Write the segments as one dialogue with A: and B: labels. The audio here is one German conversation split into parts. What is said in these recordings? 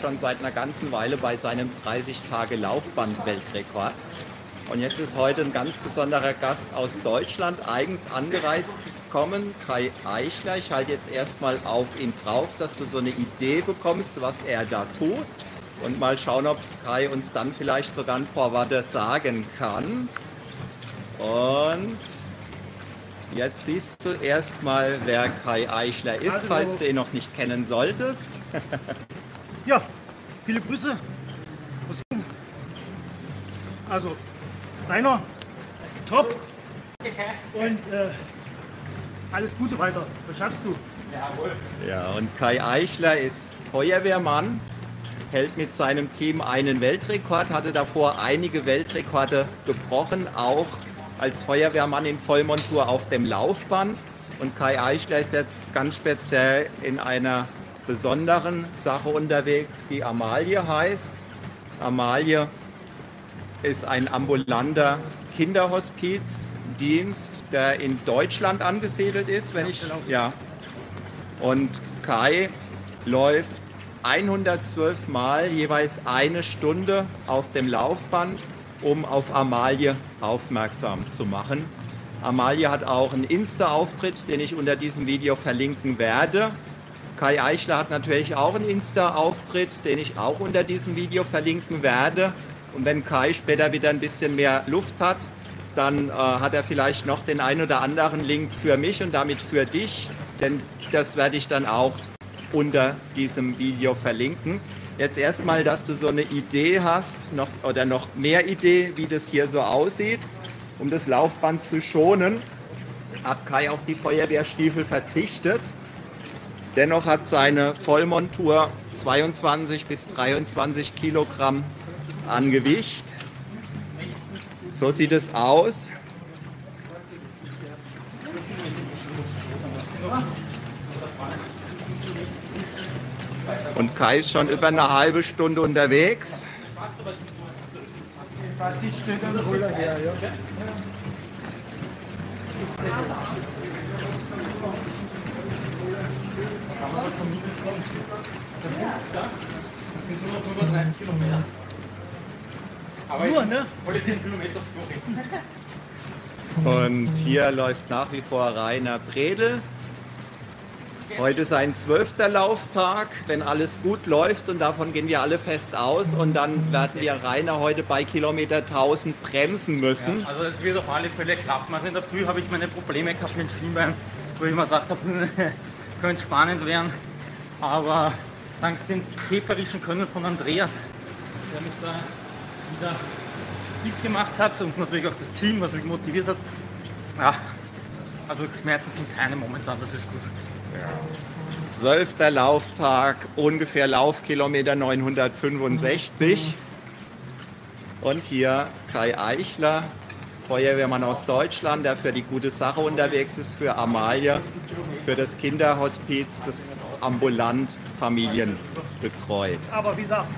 A: schon seit einer ganzen Weile bei seinem 30-Tage-Laufband-Weltrekord. Und jetzt ist heute ein ganz besonderer Gast aus Deutschland eigens angereist kommen, Kai Eichler. Ich halte jetzt erstmal auf ihn drauf, dass du so eine Idee bekommst, was er da tut. Und mal schauen, ob Kai uns dann vielleicht sogar ein Vorwort sagen kann. Und jetzt siehst du erstmal, wer Kai Eichler ist,
B: Hallo.
A: falls du ihn noch nicht kennen solltest.
B: Ja, viele Grüße. Also, deiner, top. Und äh, alles Gute weiter. Was schaffst du?
A: Ja, und Kai Eichler ist Feuerwehrmann, hält mit seinem Team einen Weltrekord, hatte davor einige Weltrekorde gebrochen, auch als Feuerwehrmann in Vollmontur auf dem Laufband. Und Kai Eichler ist jetzt ganz speziell in einer besonderen Sache unterwegs, die Amalie heißt. Amalie ist ein ambulanter Kinderhospizdienst, der in Deutschland angesiedelt ist, wenn ich ja. Und Kai läuft 112 Mal jeweils eine Stunde auf dem Laufband, um auf Amalie aufmerksam zu machen. Amalie hat auch einen Insta-Auftritt, den ich unter diesem Video verlinken werde. Kai Eichler hat natürlich auch einen Insta-Auftritt, den ich auch unter diesem Video verlinken werde. Und wenn Kai später wieder ein bisschen mehr Luft hat, dann äh, hat er vielleicht noch den ein oder anderen Link für mich und damit für dich, denn das werde ich dann auch unter diesem Video verlinken. Jetzt erstmal, dass du so eine Idee hast noch, oder noch mehr Idee, wie das hier so aussieht, um das Laufband zu schonen. Hat Kai auf die Feuerwehrstiefel verzichtet. Dennoch hat seine Vollmontur 22 bis 23 Kilogramm an Gewicht. So sieht es aus. Und Kai ist schon über eine halbe Stunde unterwegs.
B: Was die steht am Roller her, ja.
C: Das sind nur noch 35 Kilometer. Aber
B: Nur, ne?
C: wollte 10 Kilometer.
A: Und hier läuft nach wie vor Rainer Bredel. Heute ist ein zwölfter Lauftag, wenn alles gut läuft und davon gehen wir alle fest aus. Und dann werden wir Rainer heute bei Kilometer 1000 bremsen müssen.
C: Also es wird auf alle Fälle klappen. Also in der Früh habe ich meine Probleme gehabt mit dem Schienbein, wo ich mir gedacht habe, könnte spannend werden. Aber dank dem käferischen Können von Andreas, der mich da wieder fit gemacht hat und natürlich auch das Team, was mich motiviert hat. Ja, also Schmerzen sind keine momentan, das ist gut.
A: Zwölfter Lauftag, ungefähr Laufkilometer 965. Und hier Kai Eichler, Feuerwehrmann aus Deutschland, der für die gute Sache unterwegs ist, für Amalie, für das Kinderhospiz, das ambulant Familien betreut.
B: Aber wie gesagt,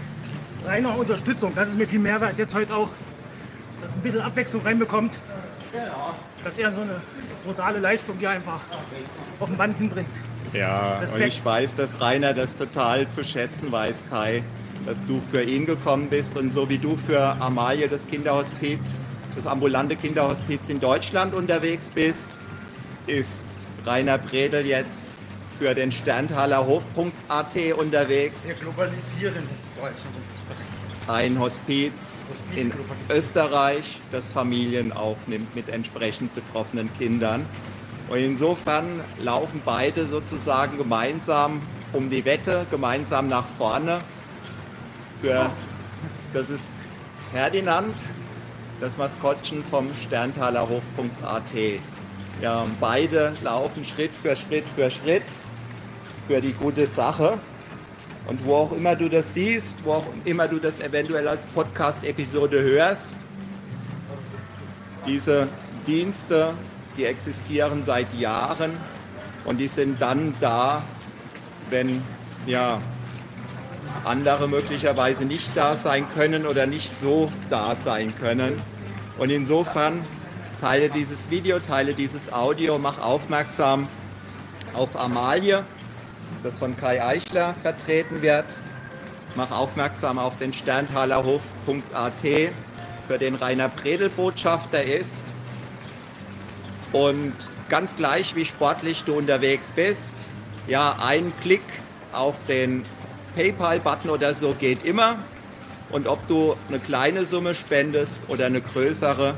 B: reiner Unterstützung, das ist mir viel mehr wert. Jetzt heute auch, dass ein bisschen Abwechslung reinbekommt. Dass er so eine brutale Leistung hier einfach auf den Band hinbringt.
A: Ja, und
B: Respekt.
A: ich weiß, dass Rainer das total zu schätzen weiß, Kai, dass du für ihn gekommen bist und so wie du für Amalie das Kinderhospiz, das ambulante Kinderhospiz in Deutschland unterwegs bist, ist Rainer Bredel jetzt für den Sterntaler Hof.at unterwegs.
C: Wir globalisieren jetzt Deutschland und Österreich.
A: Ein Hospiz in Österreich, das Familien aufnimmt mit entsprechend betroffenen Kindern. Und insofern laufen beide sozusagen gemeinsam um die Wette, gemeinsam nach vorne. Für, das ist Ferdinand, das Maskottchen vom Sterntaler Hof.at. Ja, beide laufen Schritt für Schritt für Schritt für die gute Sache. Und wo auch immer du das siehst, wo auch immer du das eventuell als Podcast-Episode hörst, diese Dienste, die existieren seit Jahren und die sind dann da, wenn ja, andere möglicherweise nicht da sein können oder nicht so da sein können. Und insofern teile dieses Video, teile dieses Audio, mach aufmerksam auf Amalie, das von Kai Eichler vertreten wird. Mach aufmerksam auf den sterntalerhof.at, für den Rainer Predel Botschafter ist. Und ganz gleich, wie sportlich du unterwegs bist, ja, ein Klick auf den PayPal-Button oder so geht immer. Und ob du eine kleine Summe spendest oder eine größere,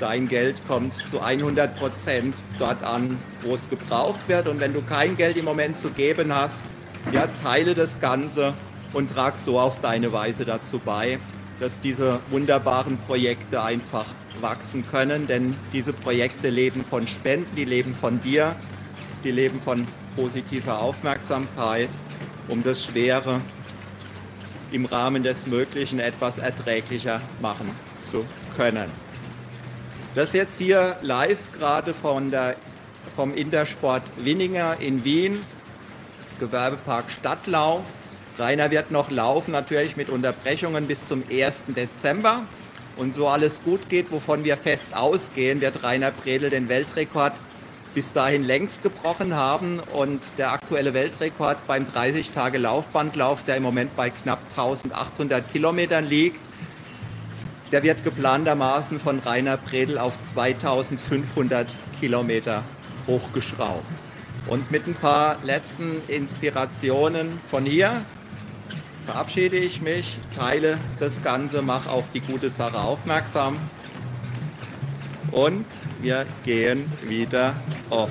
A: dein Geld kommt zu 100 Prozent dort an, wo es gebraucht wird. Und wenn du kein Geld im Moment zu geben hast, ja, teile das Ganze und trag so auf deine Weise dazu bei, dass diese wunderbaren Projekte einfach wachsen können. Denn diese Projekte leben von Spenden, die leben von dir, die leben von positiver Aufmerksamkeit, um das Schwere im Rahmen des Möglichen etwas erträglicher machen zu können. Das jetzt hier live gerade von der, vom Intersport Winninger in Wien, Gewerbepark Stadtlau. Rainer wird noch laufen, natürlich mit Unterbrechungen bis zum 1. Dezember. Und so alles gut geht, wovon wir fest ausgehen, wird Rainer Bredel den Weltrekord bis dahin längst gebrochen haben. Und der aktuelle Weltrekord beim 30-Tage-Laufbandlauf, der im Moment bei knapp 1800 Kilometern liegt, der wird geplantermaßen von Rainer Bredel auf 2500 Kilometer hochgeschraubt. Und mit ein paar letzten Inspirationen von hier verabschiede ich mich, teile das Ganze, mache auf die gute Sache aufmerksam und wir gehen wieder auf.